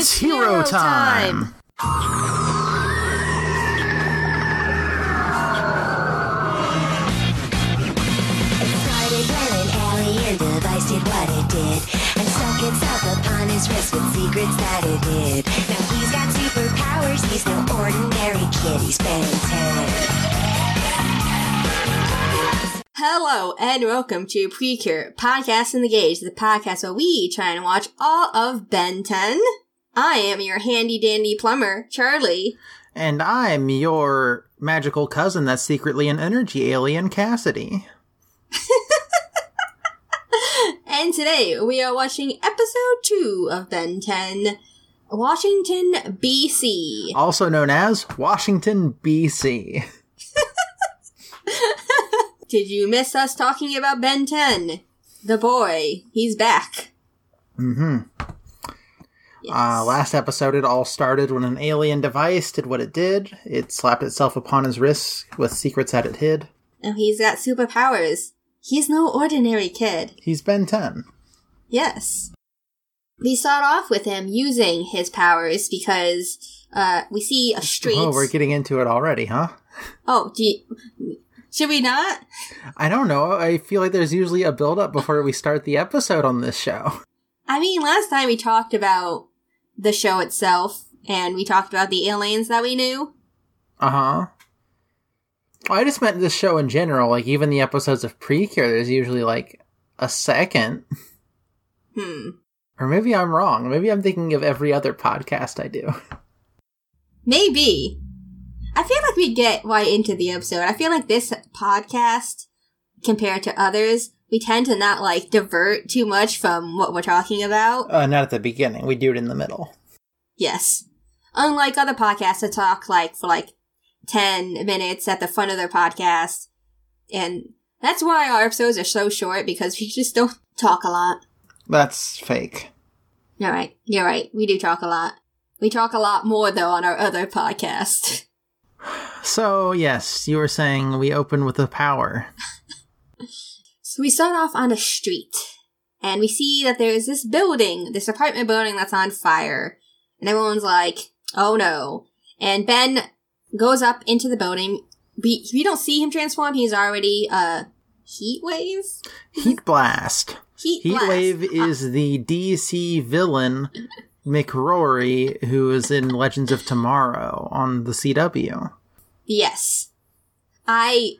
It's, hero, time. with secrets that it. Now he's got superpowers, he's no ordinary kid, he's 10. Hello and welcome to Precure Podcast in the Gauge, the podcast where we try and watch all of Ben 10. I am your handy dandy plumber, Charlie. And I'm your magical cousin that's secretly an energy alien, Cassidy. And today we are watching episode 2 of Ben 10, Washington, BC. Also known as Washington, B.C. Did you miss us talking about Ben 10? The boy, he's back. Mm-hmm. Yes. Uh, last episode, it all started when an alien device did what it did. It slapped itself upon his wrist with secrets that it hid. Now he's got superpowers. He's no ordinary kid. He's Ben 10. Yes. We start off with him using his powers because uh, we see a street. Oh, we're getting into it already, huh? Oh, do you, should we not? I don't know. I feel like there's usually a build up before we start the episode on this show. I mean, last time we talked about the show itself, and we talked about the aliens that we knew. Uh huh. I just meant this show in general. Like, even the episodes of Precure, there's usually like a second. Hmm. Or maybe I'm wrong. Maybe I'm thinking of every other podcast I do. Maybe. I feel like we get right into the episode. I feel like this podcast, compared to others, we tend to not like divert too much from what we're talking about. Uh, not at the beginning. We do it in the middle. Yes. Unlike other podcasts that talk like for like 10 minutes at the front of their podcast. And that's why our episodes are so short because we just don't talk a lot. That's fake. You're right. You're right. We do talk a lot. We talk a lot more though on our other podcast. So, yes, you were saying we open with the power. So we start off on a street and we see that there's this building, this apartment building that's on fire. And everyone's like, oh no. And Ben goes up into the building. We, we don't see him transform. He's already, uh, heat wave? Heat Blast. Heat, Heat blast. Wave is the DC villain Mick Rory, who is in Legends of Tomorrow on the CW. Yes. I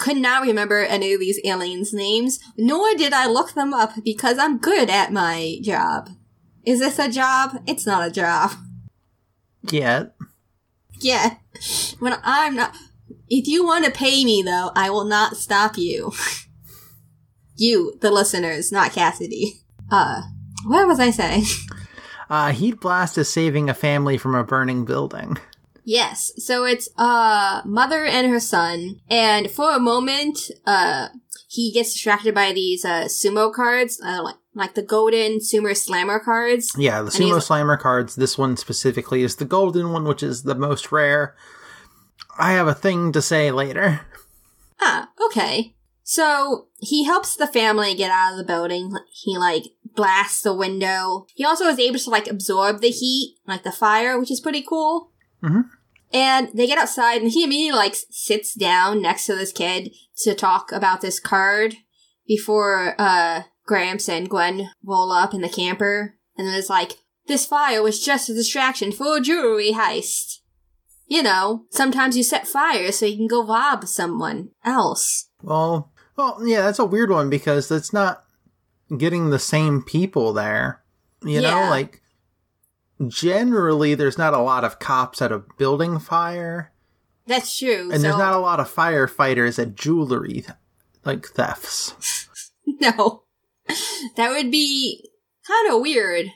could not remember any of these aliens' names, nor did I look them up because I'm good at my job. Is this a job? It's not a job. Yet. Yeah. When I'm not. If you want to pay me, though, I will not stop you. you, the listeners, not Cassidy. Uh, what was I saying? Uh, Heat Blast is saving a family from a burning building. Yes. So it's uh mother and her son, and for a moment, uh he gets distracted by these uh sumo cards, uh, like like the golden sumo slammer cards. Yeah, the And Sumo he's- Slammer cards, this one specifically is the golden one, which is the most rare. I have a thing to say later. Ah, okay. So he helps the family get out of the building. He like blasts the window. He also is able to like absorb the heat, like the fire, which is pretty cool. Mhm. And they get outside, and he immediately like sits down next to this kid to talk about this card before uh Gramps and Gwen roll up in the camper, and then it's like, "This fire was just a distraction for a jewelry heist." You know, sometimes you set fire so you can go rob someone else. Well, well, yeah, that's a weird one because it's not getting the same people there. You Yeah. know, like generally there's not a lot of cops at a building fire, That's true. and so, there's not a lot of firefighters at jewelry like thefts. no, that would be kind of weird.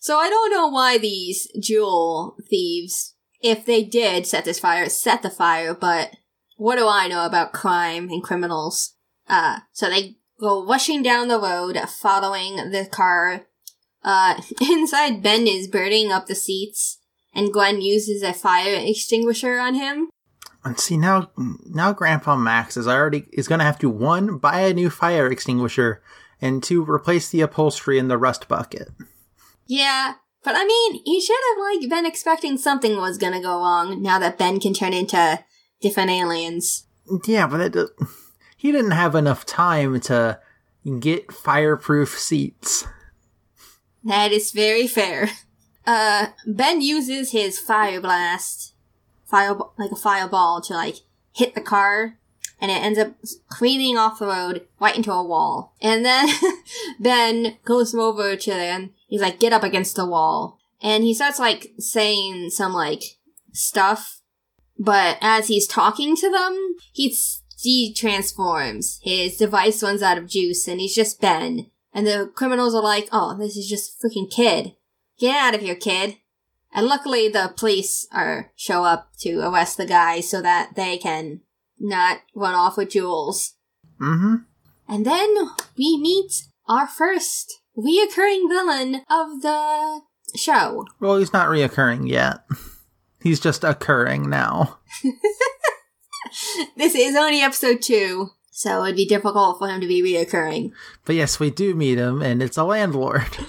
So I don't know why these jewel thieves, if they did set this fire, set the fire. But what do I know about crime and criminals? Uh, so they go rushing down the road, following the car. Uh, inside, Ben is burning up the seats, and Gwen uses a fire extinguisher on him. And see now, now Grandpa Max is already is going to have to one buy a new fire extinguisher and two replace the upholstery in the rust bucket. Yeah, But I mean, he should have like been expecting something was gonna go wrong now that Ben can turn into different aliens. Yeah, but it, he didn't have enough time to get fireproof seats. That is very fair. Uh, Ben uses his fire blast, fire like a fireball to like hit the car, and it ends up careening off the road right into a wall. And then Ben goes over to them. He's like, "Get up against the wall," and he starts like saying some like stuff. But as he's talking to them, he he transforms. His device runs out of juice, and he's just Ben. And the criminals are like, oh, this is just freaking kid. Get out of here, kid. And luckily the police are show up to arrest the guy so that they can not run off with Jules. Mm-hmm. And then we meet our first reoccurring villain of the show. Well, he's not reoccurring yet. He's just occurring now. This is only episode two, so it'd be difficult for him to be reoccurring. But yes, we do meet him, and it's a landlord.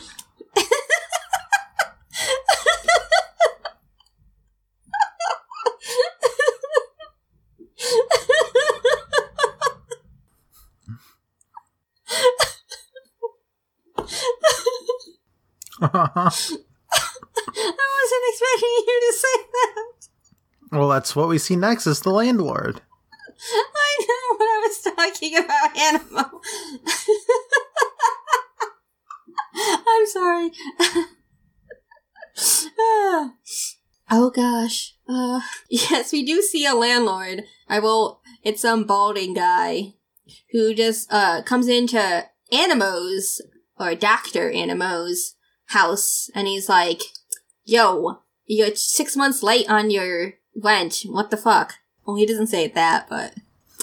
I wasn't expecting you to say that. well, that's what we see next is the landlord. I know what I was talking about, Animal. I'm sorry. Oh gosh. Uh, yes, we do see a landlord. I will. It's some balding guy who just uh comes into Animo's or Doctor Animo's house, and he's like, "Yo, you're six months late on your rent. What the fuck?" Well, he doesn't say that, but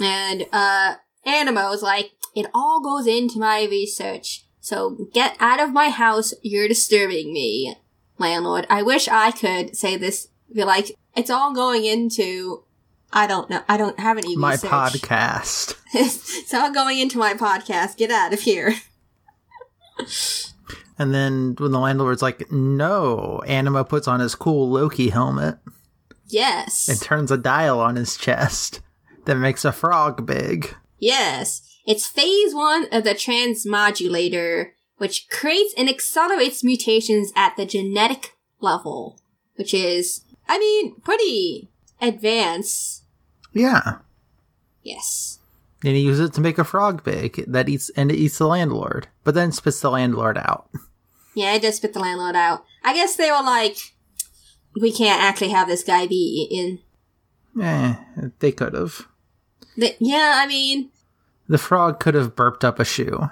and uh, Animo's like, "It all goes into my research." So get out of my house. You're disturbing me, landlord. I wish I could say this. Be like, it's all going into. I don't know. I don't have any My research. podcast. it's all going into my podcast. Get out of here. And then when the landlord's like, no, Animo puts on his cool Loki helmet Yes. and turns a dial on his chest that makes a frog big. Yes. It's phase one of the transmodulator, which creates and accelerates mutations at the genetic level, which is, I mean, pretty advanced. Yeah. Yes. And he uses it to make a frog big that eats and it eats the landlord, but then spits the landlord out. Yeah, it just spit the landlord out. I guess they were like, we can't actually have this guy be in. Eh, they could have. The, yeah, I mean, The frog could have burped up a shoe.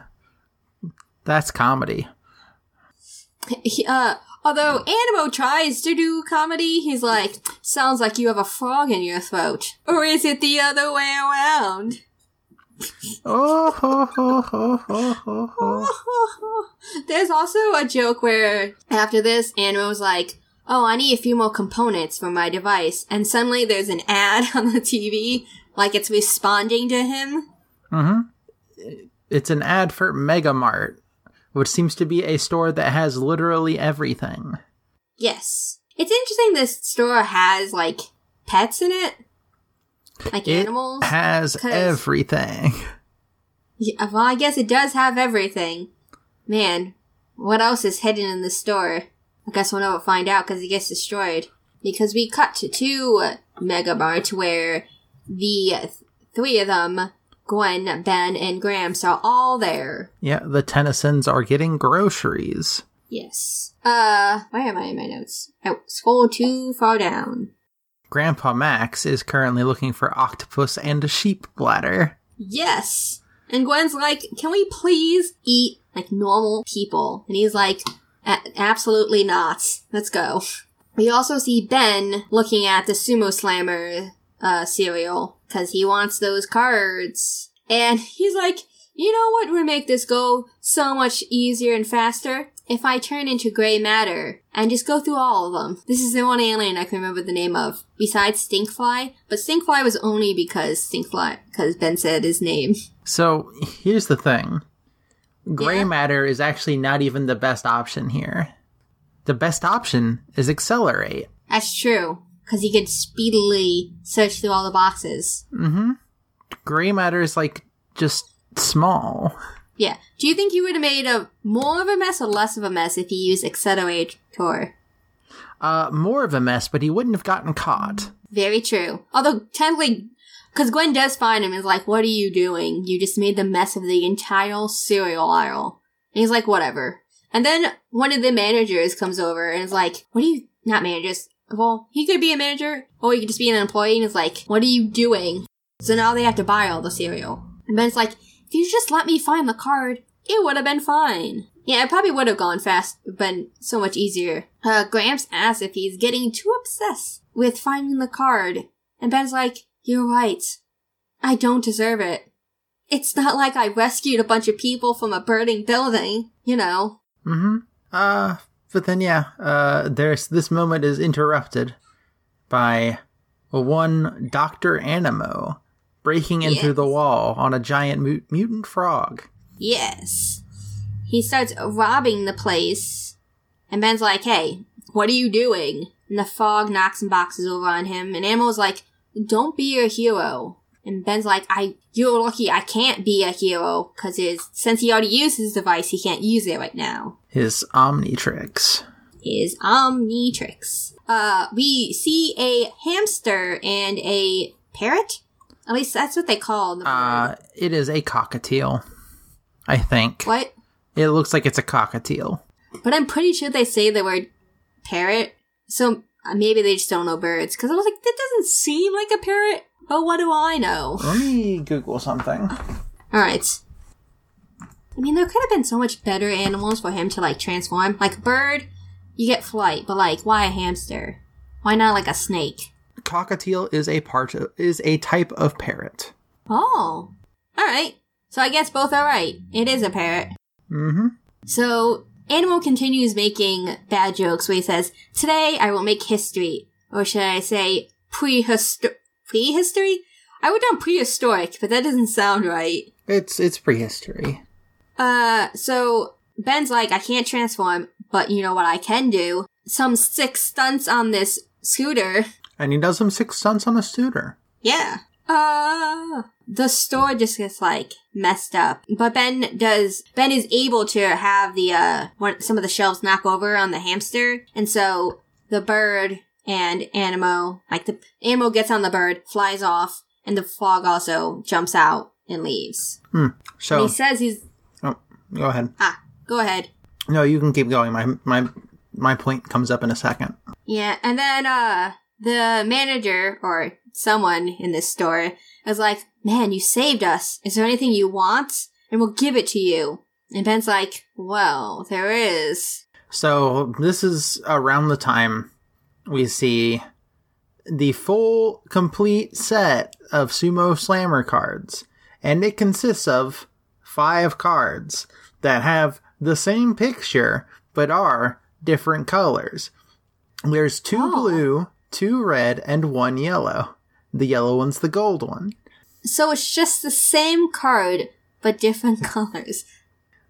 That's comedy. he, uh, although Animo tries to do comedy, he's like, sounds like you have a frog in your throat. Or is it the other way around? Oh, ho, ho, ho, ho, ho, ho. There's also a joke where after this, Animo's like, oh, I need a few more components for my device. And suddenly there's an ad on the TV, like it's responding to him. Mm-hmm. It's an ad for Mega Mart, which seems to be a store that has literally everything. Yes. It's interesting this store has, like, pets in it. Like It animals. Has everything. Yeah, well, I guess it does have everything. Man, what else is hidden in the store? I guess we'll never find out because it gets destroyed. Because we cut to two Mega Mart where the th- three of them, Gwen, Ben, and Graham are all there. Yeah, the Tennysons are getting groceries. Yes. Uh, where am I in my notes? Oh, scroll too far down. Grandpa Max is currently looking for octopus and a sheep bladder. Yes. And Gwen's like, can we please eat like normal people? And he's like, "A- absolutely not. Let's go. We also see Ben looking at the Sumo Slammer uh, cereal because he wants those cards. And he's like, you know what would make this go so much easier and faster? If I turn into gray matter and just go through all of them. This is the one alien I can remember the name of, besides Stinkfly. But Stinkfly was only because Stinkfly, because Ben said his name. So here's the thing gray Yeah? matter is actually not even the best option here. the best option is XLR8. That's true. Because he could speedily search through all the boxes. Gray matter is like just small. Yeah. Do you think he would have made a more of a mess or less of a mess if he used Accelerator? Uh, more of a mess, but he wouldn't have gotten caught. Very true. Although technically, because Gwen does find him is like, "What are you doing? You just made the mess of the entire cereal aisle." And he's like, "Whatever." And then one of the managers comes over and is like, "What are you?" Not managers. Well, he could be a manager, or he could just be an employee, and it's like, "What are you doing?" So now they have to buy all the cereal. And Ben's like, "If you just let me find the card, it would have been fine." Yeah, it probably would have gone fast, been so much easier. Uh, Gramps asks if he's getting too obsessed with finding the card, and Ben's like, "You're right. I don't deserve it. It's not like I rescued a bunch of people from a burning building, you know." Mm-hmm. Uh, but then yeah, uh, there's this moment is interrupted by one Doctor Animo breaking into Yes. the wall on a giant mu- mutant frog. Yes. He starts robbing the place, and Ben's like, hey, what are you doing? And the frog knocks some boxes over on him, and Animo's like, don't be a hero. And Ben's like, I, you're lucky I can't be a hero, cause his, since he already used his device, he can't use it right now. His Omnitrix. His Omnitrix. Uh, we see a hamster and a parrot? At least that's what they call the. Uh, it is a cockatiel. I think. what? It looks like it's a cockatiel. But I'm pretty sure they say the word parrot. So uh, maybe they just don't know birds. Because I was like, that doesn't seem like a parrot. But what do I know? Let me Google something. Alright. I mean, there could have been so much better animals for him to, like, transform. Like, bird, you get flight. But, like, why a hamster? Why not, like, a snake? Cockatiel is a part of, is a type of parrot. Oh. Alright. So I guess both are right. It is a parrot. Mm-hmm. So, Animo continues making bad jokes where he says, Today I will make history. Or should I say, prehisto- prehistory? I would down prehistoric, but that doesn't sound right. It's it's prehistory. Uh, so, Ben's like, I can't transform, but you know what I can do? Some sick stunts on this scooter. And he does some six stunts on a scooter. Yeah. Uh, the store just gets like messed up. But Ben does, Ben is able to have the, uh, one, some of the shelves knock over on the hamster. And so the bird and Animo, like the Animo gets on the bird, flies off, and the frog also jumps out and leaves. And So he says he's, go ahead. ah, go ahead. No, you can keep going. My my my point comes up in a second. Yeah, and then uh the manager or someone in this store is like, "Man, you saved us. Is there anything you want? And we'll give it to you." And Ben's like, "Well, there is." So this is around the time we see the full complete set of Sumo Slammer cards, and it consists of five cards that have the same picture but are different colors. There's two Oh. blue, two red, and one yellow. The yellow one's the gold one. So it's just the same card but different colors.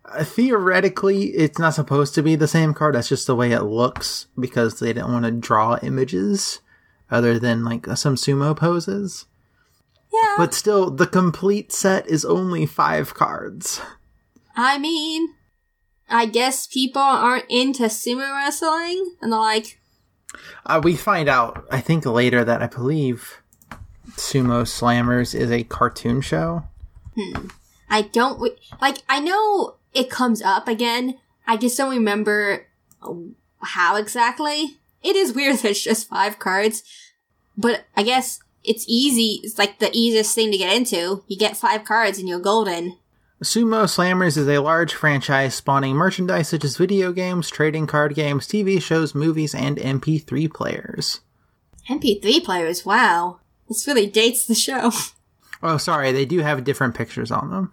Uh, theoretically, it's not supposed to be the same card. That's just the way it looks because they didn't want to draw images other than like some sumo poses. Yeah. But still, the complete set is only five cards. I mean, I guess people aren't into sumo wrestling and they're like, Uh, we find out, I think later, that I believe Sumo Slammers is a cartoon show. I don't re- like. I know it comes up again. I just don't remember how exactly. It is weird that it's just five cards, but I guess it's easy. It's like the easiest thing to get into. You get five cards and you're golden. Sumo Slammers is a large franchise spawning merchandise such as video games, trading card games, TV shows, movies, and MP3 players. MP3 players. Wow, this really dates the show. Oh, sorry, they do have different pictures on them.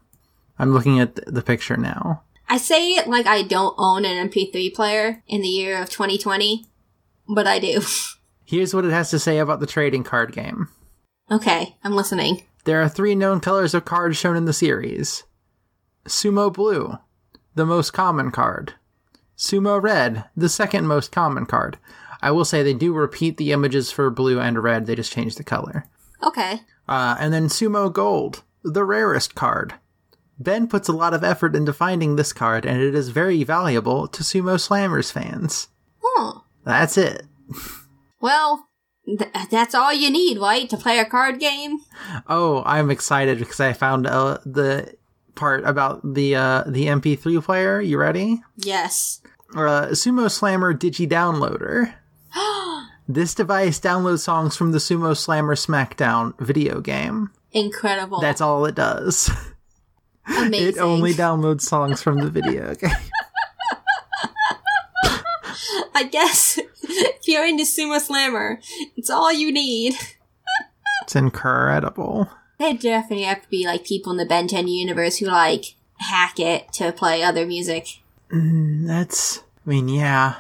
I'm looking at the picture now. I say it like I don't own an MP3 player in the year of 2020, but I do. Here's what it has to say about the trading card game. Okay, I'm listening. There are three known colors of cards shown in the series Sumo Blue, the most common card. Sumo Red, the second most common card. I will say they do repeat the images for blue and red, they just change the color. Okay. Uh, and then Sumo Gold, the rarest card. Ben puts a lot of effort into finding this card, and it is very valuable to Sumo Slammers fans. Huh. That's it. Well, th- that's all you need, right, to play a card game? Oh, I'm excited because I found uh, the part about the uh, the MP3 player. You ready? Yes. Uh, Sumo Slammer Digi Downloader. this device downloads songs from the Sumo Slammer SmackDown video game. Incredible. That's all it does. amazing. It only downloads songs from the video game. I guess if you're into Sumo Slammer, it's all you need. It's incredible. There definitely have to be like people in the Ben 10 universe who like hack it to play other music. Mm, that's, I mean, yeah,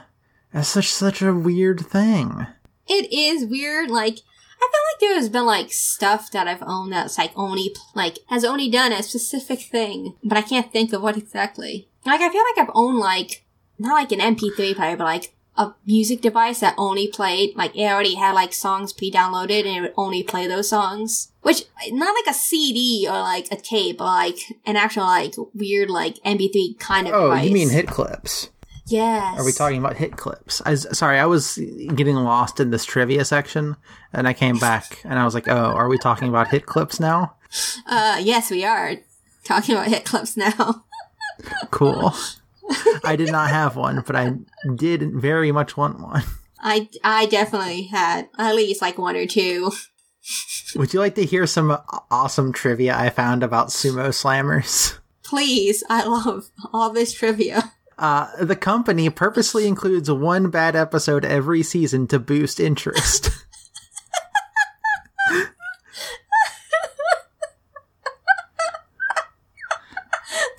that's such such a weird thing. It is weird. Like I feel like there has been like stuff that I've owned that's like only like has only done a specific thing, but I can't think of what exactly. Like I feel like I've owned like not like an MP3 player, but like a music device that only played like it already had like songs pre-downloaded and it would only play those songs. Which not like a CD or like a tape, but like an actual like weird like MP3 kind of Oh, device. you mean hit clips? Yes. Are we talking about hit clips? I sorry, I was getting lost in this trivia section, and I came back and I was like, "Oh, are we talking about hit clips now?" Uh, yes, we are talking about hit clips now. Cool. I did not have one, but I did very much want one. I, I definitely had at least like one or two. Would you like to hear some awesome trivia I found about sumo slammers? Please, I love all this trivia. Uh, the company purposely includes one bad episode every season to boost interest.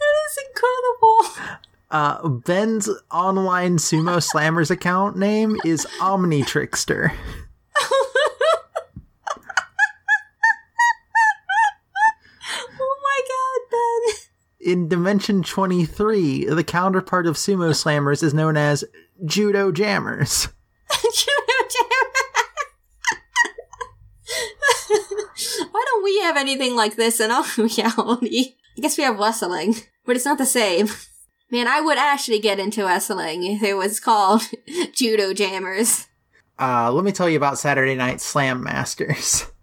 That is incredible. Uh, Ben's online sumo slammers account name is Omnitrickster. Oh my god, Ben. In Dimension 23, the counterpart of sumo slammers is known as Judo Jammers. Judo Jammers. Why don't we have anything like this in our reality? I guess we have wrestling, but it's not the same. Man, I would actually get into wrestling if it was called Judo Jammers. Uh, let me tell you about Saturday Night Slam Masters.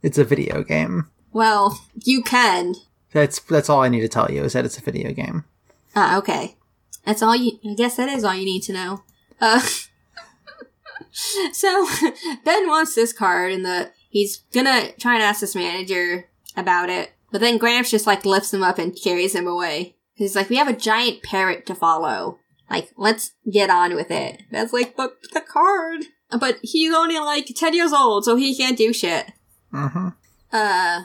It's a video game. Well, you can. That's that's all I need to tell you is that it's a video game. Ah, okay. That's all you, I guess that is all you need to know. Uh, so, Ben wants this card and the, he's gonna try and ask this manager about it, but then Gramps just like lifts him up and carries him away. He's like, we have a giant parrot to follow. Like, let's get on with it. That's like, but the card. But he's only like 10 years old, so he can't do shit. hmm Uh,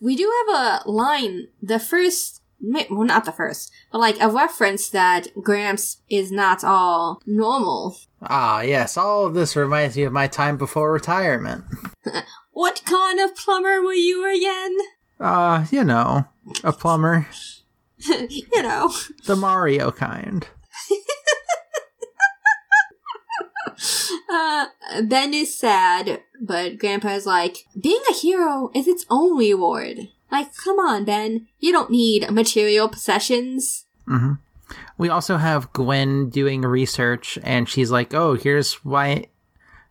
we do have a line, the first, well, not the first, but like a reference that Gramps is not all normal. Ah, yes, all of this reminds me of my time before retirement. What kind of plumber were you again? Uh, you know, a plumber. you know. The Mario kind. Uh, Ben is sad, but Grandpa's like, being a hero is its own reward. Like, come on, Ben. You don't need material possessions. We also have Gwen doing research, and she's like, "Oh, here's why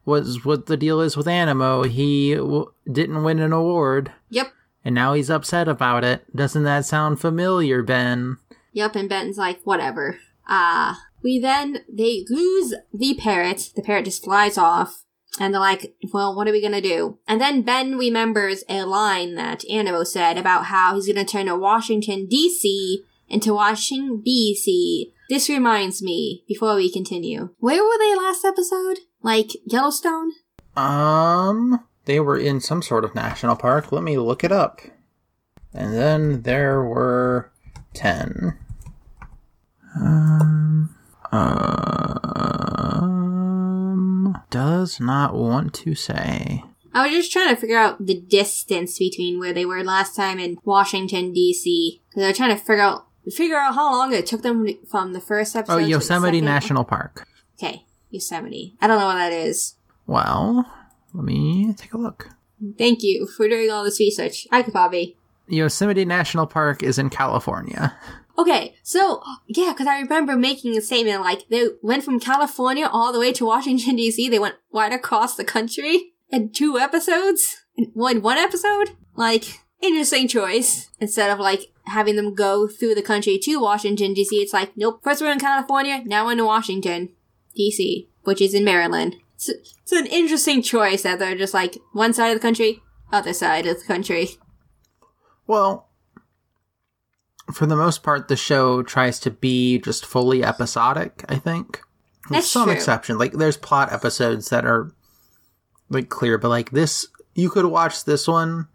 was what the deal is with Animo. He w- didn't win an award, Yep. And now he's upset about it. Doesn't that sound familiar, Ben?" Yep, and Ben's like, whatever. Ah. we then, they lose the parrot. The parrot just flies off. And they're like, well, what are we gonna do? And then Ben remembers a line that Animo said about how he's gonna turn Washington DC into Washington BC. This reminds me, before we continue, where were they last episode? Like, Yellowstone? Um, they were in some sort of national park. Let me look it up. And then there were ten. Um, um, does not want to say. I was just trying to figure out the distance between where they were last time in Washington, D.C. Because I was trying to figure out figure out how long it took them from the first episode. Oh, to the Yosemite. National Park. Okay, Yosemite. I don't know what that is. Well, let me take a look. Thank you for doing all this research. I could probably. Yosemite National Park is in California. Okay, so yeah, because I remember making a statement like they went from California all the way to Washington D.C. They went right across the country in two episodes, in one one episode. Like interesting choice instead of like having them go through the country to Washington D.C. It's like nope, first we're in California, now we're in Washington D.C., which is in Maryland. It's, it's an interesting choice that they're just like one side of the country, other side of the country. Well, for the most part, the show tries to be just fully episodic, I think. With That's some true. exception. Like, there's plot episodes that are, like, clear, but, like, this, you could watch this one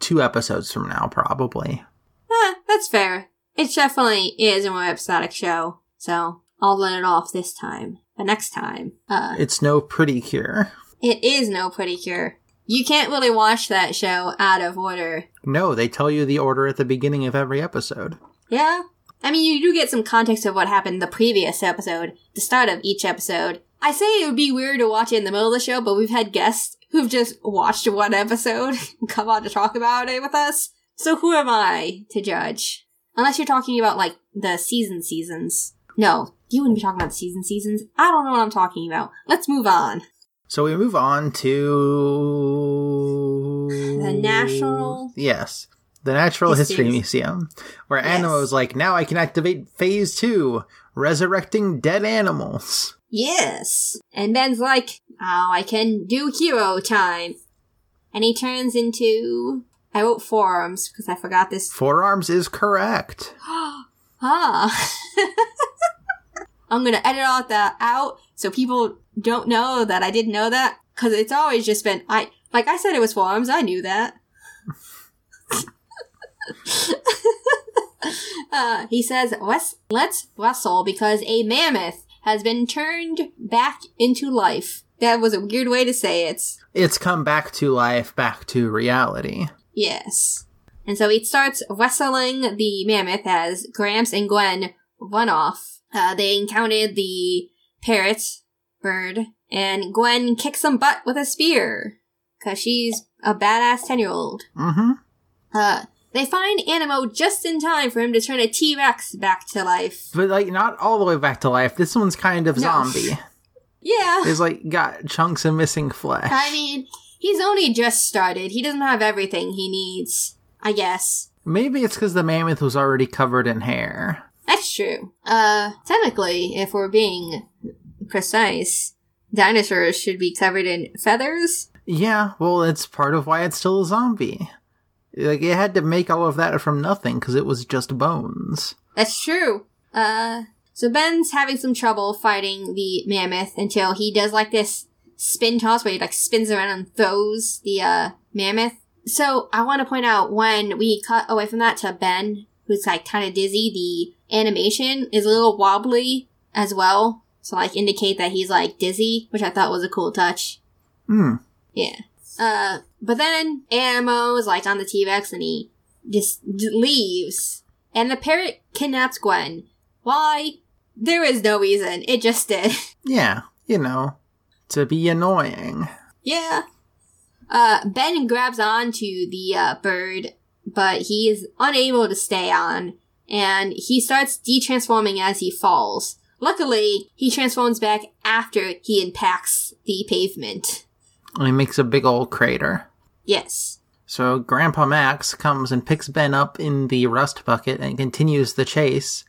two episodes from now, probably. Eh, that's fair. It definitely is a more episodic show, so I'll let it off this time. But next time, uh, It's no pretty cure. it is no pretty cure. You can't really watch that show out of order. No, they tell you the order at the beginning of every episode. Yeah? I mean, you do get some context of what happened the previous episode, the start of each episode. I say it would be weird to watch it in the middle of the show, but we've had guests who've just watched one episode come on to talk about it with us. So who am I to judge? Unless you're talking about, like, the season seasons. No, you wouldn't be talking about the season seasons. I don't know what I'm talking about. Let's move on. So we move on to The National Yes. The Natural History, History Museum, where Yes. Animo's like, now I can activate phase two, resurrecting dead animals. Yes. And Ben's like, oh, I can do hero time. And he turns into. I wrote Four Arms because I forgot this. Four Arms is correct. Ah. I'm gonna edit all that out so people don't know that I didn't know that because it's always just been I like I said it was Four Arms. I knew that. uh, he says, let's, let's wrestle because a mammoth has been turned back into life. That was a weird way to say it. It's come back to life, back to reality. Yes. And so he starts wrestling the mammoth as Gramps and Gwen run off. Uh, they encountered the parrot bird, and Gwen kicks some butt with a spear. Cause she's a badass 10 year old. Mm-hmm. Uh, they find Animo just in time for him to turn a T-Rex back to life. But like not all the way back to life. This one's kind of No. zombie. Yeah. He's, like got chunks of missing flesh. I mean, he's only just started. He doesn't have everything he needs, I guess. Maybe it's because the mammoth was already covered in hair. That's true. Uh, technically, if we're being precise, dinosaurs should be covered in feathers. Yeah, well, it's part of why it's still a zombie. Like it had to make all of that from nothing because it was just bones. That's true. Uh, so Ben's having some trouble fighting the mammoth until he does like this spin toss where he like spins around and throws the, uh, mammoth. So I want to point out when we cut away from that to Ben, who's like kind of dizzy, the animation is a little wobbly as well. So like indicate that he's like dizzy, which I thought was a cool touch. Hmm. Yeah. Uh, but then Animo is like on the T-Rex and he just d- leaves. And the parrot kidnaps Gwen. Why? There is no reason. It just did. Yeah, you know, to be annoying. yeah. Uh, Ben grabs on to the, uh, bird, but he is unable to stay on. And he starts detransforming as he falls. Luckily, he transforms back after he impacts the pavement. And he makes a big old crater. Yes. So Grandpa Max comes and picks Ben up in the rust bucket and continues the chase.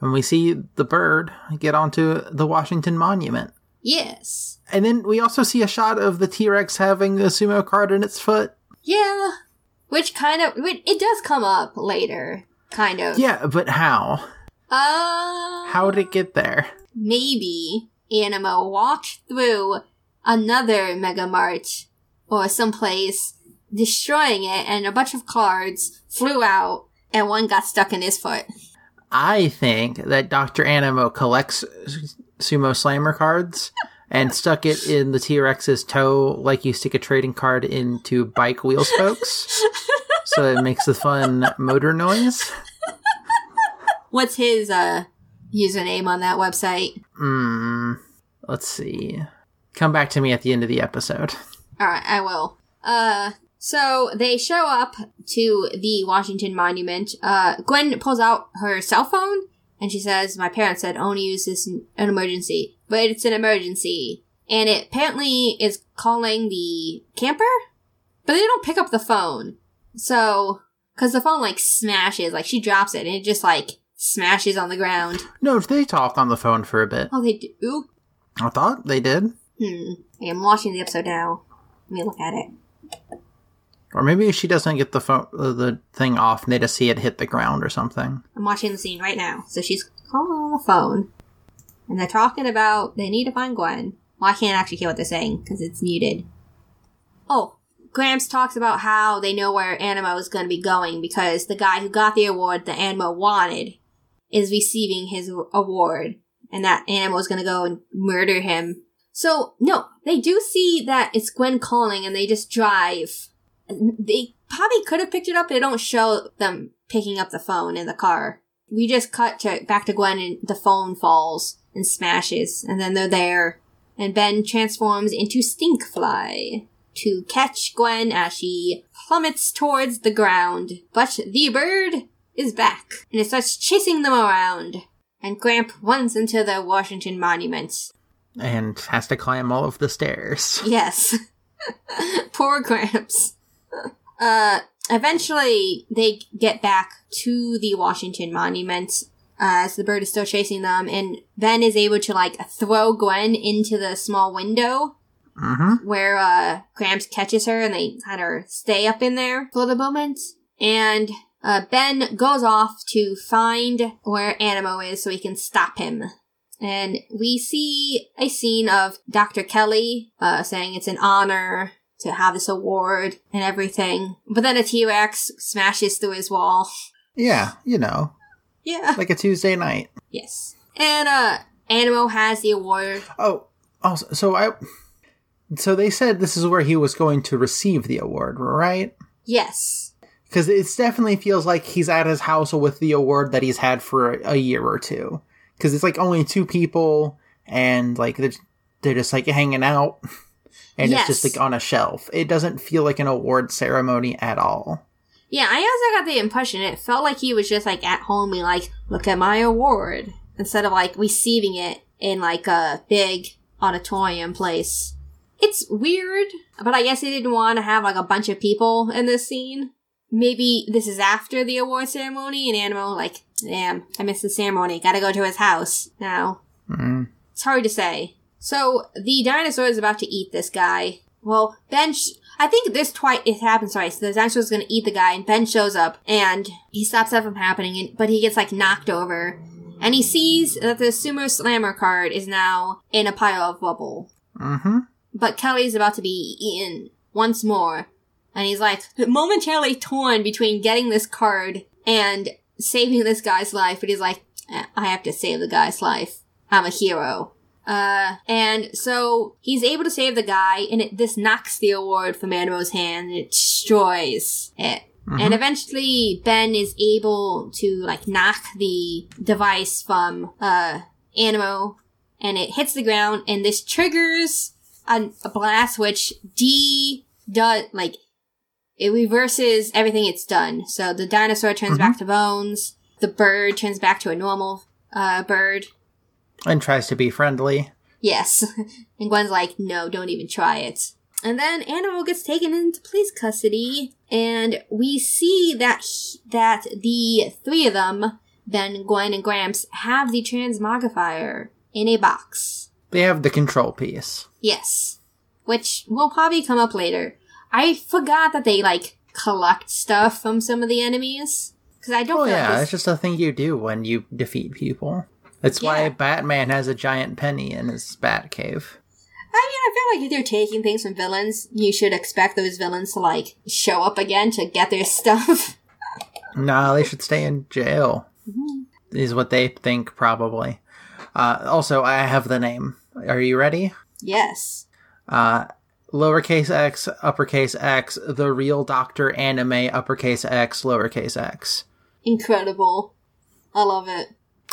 And we see the bird get onto the Washington Monument. Yes. And then we also see a shot of the T Rex having a sumo card in its foot. Yeah. Which kind of, it does come up later. Kind of. Yeah, but how? Uh. How did it get there? Maybe Animo walked through another Mega Mart or someplace, destroying it, and a bunch of cards flew out, and one got stuck in his foot. I think that Dr. Animo collects sumo slammer cards and stuck it in the T Rex's toe like you stick a trading card into bike wheel spokes. so it makes the fun motor noise. What's his uh username on that website? Hmm. Let's see. Come back to me at the end of the episode. All right, I will. Uh, so they show up to the Washington Monument. Uh, Gwen pulls out her cell phone and she says, "My parents said only use this in an emergency, but it's an emergency." And it apparently is calling the camper, but they don't pick up the phone. So, because the phone like smashes, like she drops it and it just like smashes on the ground. No, they talk on the phone for a bit. Oh, they do. I thought they did. Hmm. I'm watching the episode now. Let me look at it. Or maybe she doesn't get the phone, uh, the thing off, and they just see it hit the ground or something. I'm watching the scene right now. So she's calling on the phone, and they're talking about they need to find Gwen. Well, I can't actually hear what they're saying because it's muted. Oh, Gramps talks about how they know where Animo is going to be going because the guy who got the award that Animo wanted is receiving his award, and that Animo is going to go and murder him. So, no, they do see that it's Gwen calling and they just drive. They probably could have picked it up, they don't show them picking up the phone in the car. We just cut to back to Gwen and the phone falls and smashes, and then they're there. And Ben transforms into Stinkfly to catch Gwen as she plummets towards the ground. But the bird is back, and it starts chasing them around. And Gramp runs into the Washington Monument. And has to climb all of the stairs. Yes. Poor Gramps. Uh, eventually, they get back to the Washington Monument uh, as the bird is still chasing them, and Ben is able to like throw Gwen into the small window Mm-hmm. where uh, Gramps catches her, and they kind of stay up in there for the moment. And uh, Ben goes off to find where Animo is so he can stop him. And we see a scene of Dr. Kelly uh, saying it's an honor to have this award and everything. But then a T-Rex smashes through his wall. Yeah, you know, Yeah. like a Tuesday night. Yes. And uh, Animo has the award. Oh, also, so I, so they said this is where he was going to receive the award, right? Yes. Because it definitely feels like he's at his house with the award that he's had for a, a year or two. Because it's like only two people, and like they're, they're just like hanging out, and it's just like on a shelf. It doesn't feel like an award ceremony at all. Yeah, I also got the impression it felt like he was just like at home being like, look at my award. Instead of like receiving it in like a big auditorium place. It's weird, but I guess he didn't want to have like a bunch of people in this scene. Maybe this is after the award ceremony and Animo like, damn, I missed the ceremony. Gotta go to his house now. Mm. It's hard to say. So the dinosaur is about to eat this guy. Well, Ben, sh- I think this twice it happens twice. The dinosaur is going to eat the guy, and Ben shows up, and he stops that from happening. And, but he gets like knocked over, and he sees that the sumo slammer card is now in a pile of rubble. Mm-hmm. But Kelly's about to be eaten once more, and he's like momentarily torn between getting this card and saving this guy's life. But he's like, "Eh, I have to save the guy's life. I'm a hero. Uh, and so he's able to save the guy, and it, this knocks the award from Animo's hand, and it destroys it. And eventually, Ben is able to like knock the device from uh Animo, and it hits the ground, and this triggers a, a blast which D does like it reverses everything it's done. So the dinosaur turns back to bones, the bird turns back to a normal uh bird. And tries to be friendly. Yes. And Gwen's like, no, don't even try it. And then Animo gets taken into police custody, and we see that he- that the three of them, Ben, Gwen, and Gramps, have the transmogrifier in a box. They have the control piece. Yes. Which will probably come up later. I forgot that they, like, collect stuff from some of the enemies. Because I don't Oh feel yeah, like it's just a thing you do when you defeat people. It's Yeah. why Batman has a giant penny in his bat cave. I mean, I feel like if you're taking things from villains, you should expect those villains to, like, show up again to get their stuff. No, they should stay in jail. Is what they think probably. Uh, also, I have the name. Are you ready? yes. Uh, lowercase x, uppercase x, the real Doctor Anime, uppercase x, lowercase x. Incredible. I love it.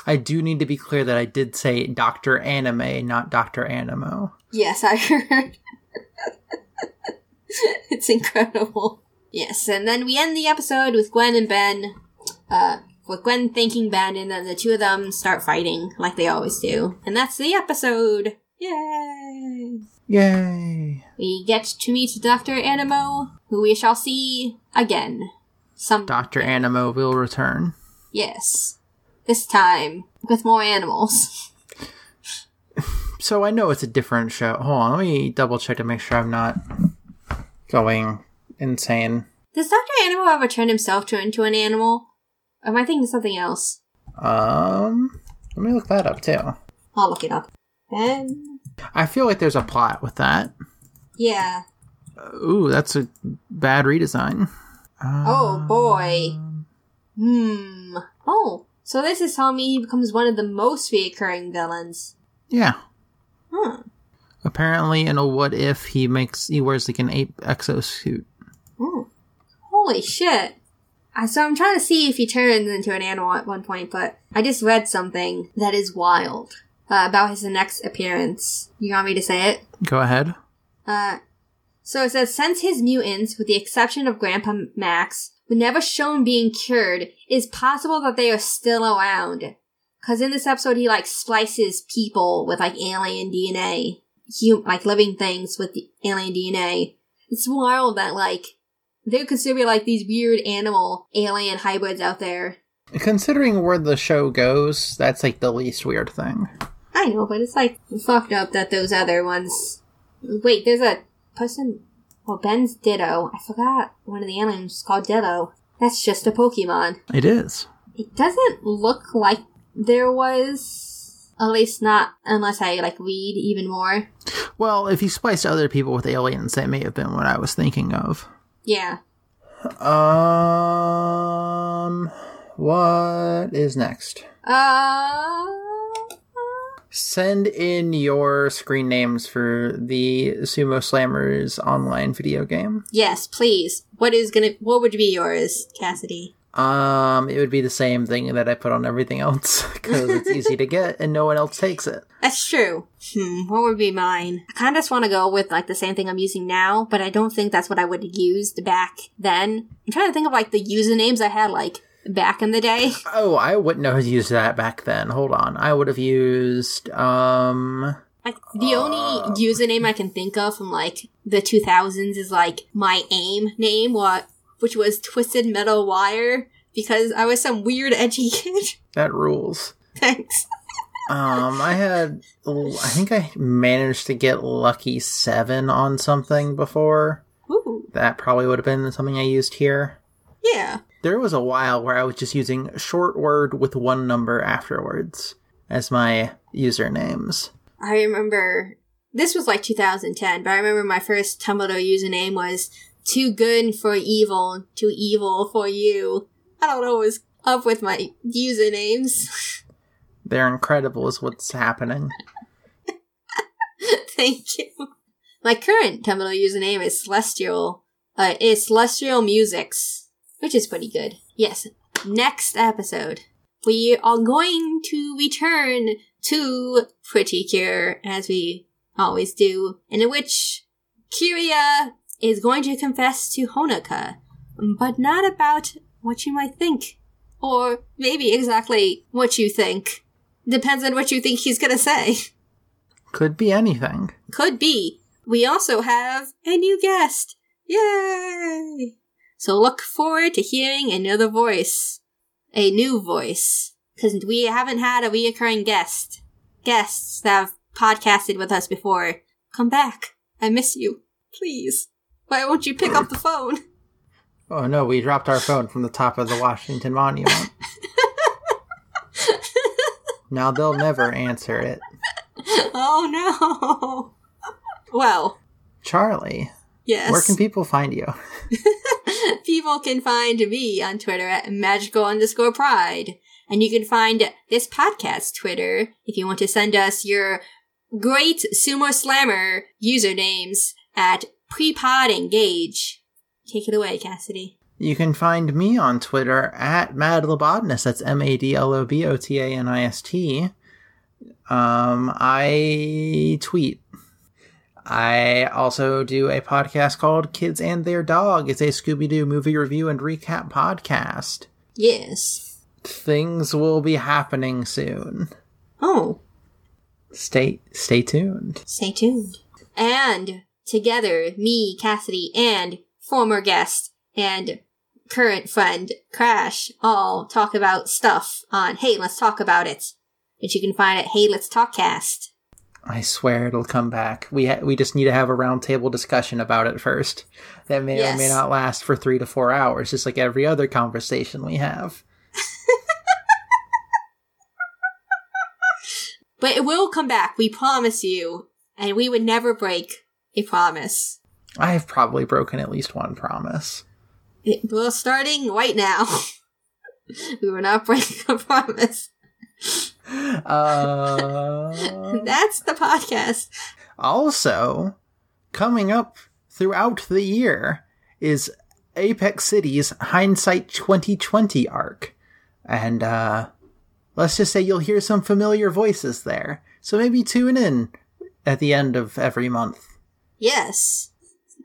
I do need to be clear that I did say Doctor Anime, not Doctor Animo. Yes, I heard. it's incredible. Yes, and then we end the episode with Gwen and Ben, uh, with Gwen thanking Ben, and then the two of them start fighting like they always do. And that's the episode. Yay! Yay! We get to meet Dr. Animo, who we shall see again. Some Doctor Animo will return. Yes. This time with more animals. So I know it's a different show. Hold on, let me double check to make sure I'm not going insane. Does Dr. Animo ever turn himself to into an animal? Or am I thinking something else? Um, let me look that up too. I'll look it up. Ben. I feel like there's a plot with that. Yeah. Ooh, that's a bad redesign. Oh boy. Hmm. Oh, so this is telling me he becomes one of the most reoccurring villains. Yeah. Hmm. Apparently, in a what if, he makes he wears like an ape exosuit. Hmm. Holy shit. I, so I'm trying to see if he turns into an animal at one point, but I just read something that is wild uh, about his next appearance. You want me to say it? Go ahead. Uh, so it says, since his mutants, with the exception of Grandpa Max, never shown being cured, it is possible that they are still around. Cause in this episode, he like splices people with like alien DNA, hum- like living things with the alien DNA. It's wild that like there could still be like these weird animal alien hybrids out there. Considering where the show goes, that's like the least weird thing. I know, but it's like fucked up that those other ones. Wait, there's a person. Well, Ben's Ditto. I forgot one of the aliens is called Ditto. That's just a Pokemon. It is. It doesn't look like there was. At least not unless I like read even more. Well, if you spliced other people with aliens, that may have been what I was thinking of. Yeah. Um, what is next? Uh. Send in your screen names for the Sumo Slammers online video game. Yes, please. What is gonna? What would be yours, Cassidy? Um, it would be the same thing that I put on everything else because it's easy to get and no one else takes it. That's true. Hmm, what would be mine? I kind of just want to go with like the same thing I'm using now, but I don't think that's what I would have used back then. I'm trying to think of like the usernames I had like back in the day. Oh, I wouldn't have used that back then. Hold on, I would have used um. Like the only username I can think of from like the 2000s is like my AIM name, what which was Twisted Metal Wire because I was some weird edgy kid. That rules. Thanks. Um, I had, I think I managed to get Lucky Seven on something before. Ooh, That probably would have been something I used here. yeah. There was a while where I was just using short word with one number afterwards as my usernames. I remember this was like 2010, but I remember my first Tumblr username was too good for evil, too evil for you. I don't know what was up with my usernames. They're incredible, is what's happening. Thank you. My current Tumblr username is Celestial. Uh, is Celestial Musics, which is pretty good. Yes. Next episode, we are going to return to Pretty Cure as we always do, in which Kiriya is going to confess to Honoka, but not about what you might think, or maybe exactly what you think. Depends on what you think he's gonna say. Could be anything. Could be. We also have a new guest. Yay! So look forward to hearing another voice. A new voice. Because we haven't had a reoccurring guest. Guests that have podcasted with us before. Come back. I miss you. Please. Why won't you pick up the phone? Oh no, we dropped our phone from the top of the Washington Monument. now they'll never answer it. Oh no. Well, Charlie, yes. where can people find you? People can find me on Twitter at magical underscore pride. And you can find this podcast Twitter if you want to send us your great Sumo Slammer usernames at prepod engage. Take it away, Cassidy. You can find me on Twitter at madlobotanist. That's M A D L O B O T A N I S T. Um, I tweet. I also do a podcast called Kids and Their Dog. It's a Scooby Doo movie review and recap podcast. Yes. Things will be happening soon. Oh, Stay stay tuned. stay tuned. And together, me, Cassidy, and former guest and current friend Crash all talk about stuff on Hey, Let's Talk About It, which you can find at Hey, Let's Talkcast. I swear it'll come back. We ha- we just need to have a roundtable discussion about it first. That may or may not last for three to four hours, just like every other conversation we have. But it will come back, we promise you, and we would never break a promise. I have probably broken at least one promise. It- We're starting right now. we will not break a promise. Uh, That's the podcast. also, coming up throughout the year is Apex City's Hindsight 2020 arc. And uh, let's just say you'll hear some familiar voices there. So maybe tune in at the end of every month. Yes.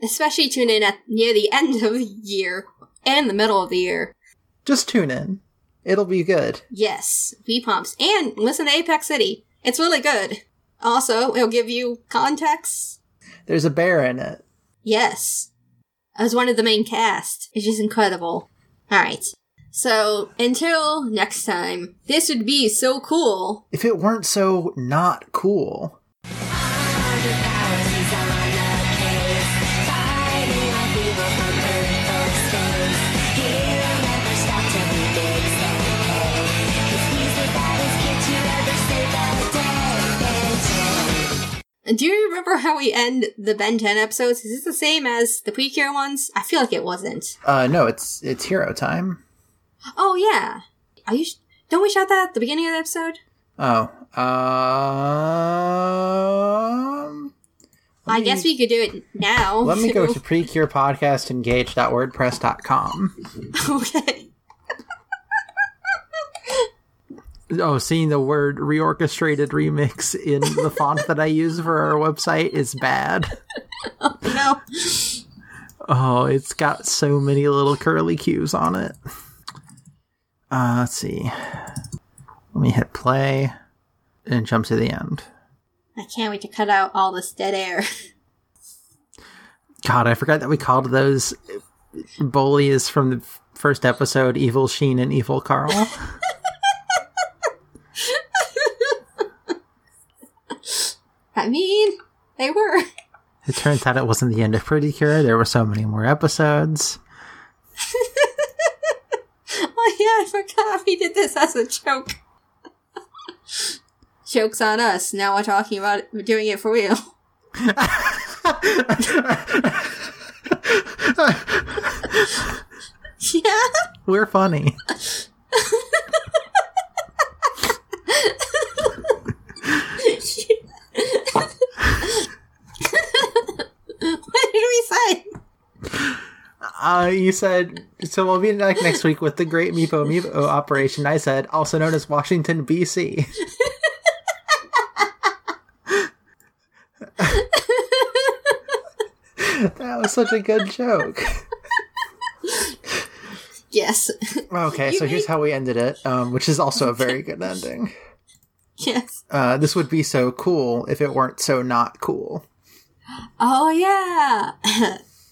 Especially tune in at near the end of the year and the middle of the year. Just tune in. It'll be good. Yes, V pumps. And listen to Apex City. It's really good. Also, it'll give you context. There's a bear in it. Yes. As one of the main cast. It's just incredible. Alright. So, until next time, this would be so cool. If it weren't so not cool. Do you remember how we end the Ben 10 episodes? Is this the same as the Precure ones? I feel like it wasn't. Uh, no, it's it's hero time. Oh, yeah. Are you. Sh- don't we shout that at the beginning of the episode? Oh, um, I guess we could do it now. let me go to precurepodcastengage.wordpress.com. okay. Oh, seeing the word reorchestrated remix in the font that I use for our website is bad. No. Oh, it's got so many little curly cues on it. Uh, let's see. Let me hit play and jump to the end. I can't wait to cut out all this dead air. God, I forgot that we called those bullies from the first episode Evil Sheen and Evil Carl. I mean, they were. it turns out it wasn't the end of Pretty Cure. There were so many more episodes. Oh, yeah, I forgot we did this as a joke. Joke's on us. Now we're talking about it, we're doing it for real. yeah. We're funny. what did we say? Uh, you said, so we'll be back next week with the Great Meepo Meepo operation. I said, also known as Washington, B.C. that was such a good joke. Yes. Okay, so here's how we ended it, um, which is also a very good ending. yes. Uh, this would be so cool if it weren't so not cool. Oh, yeah.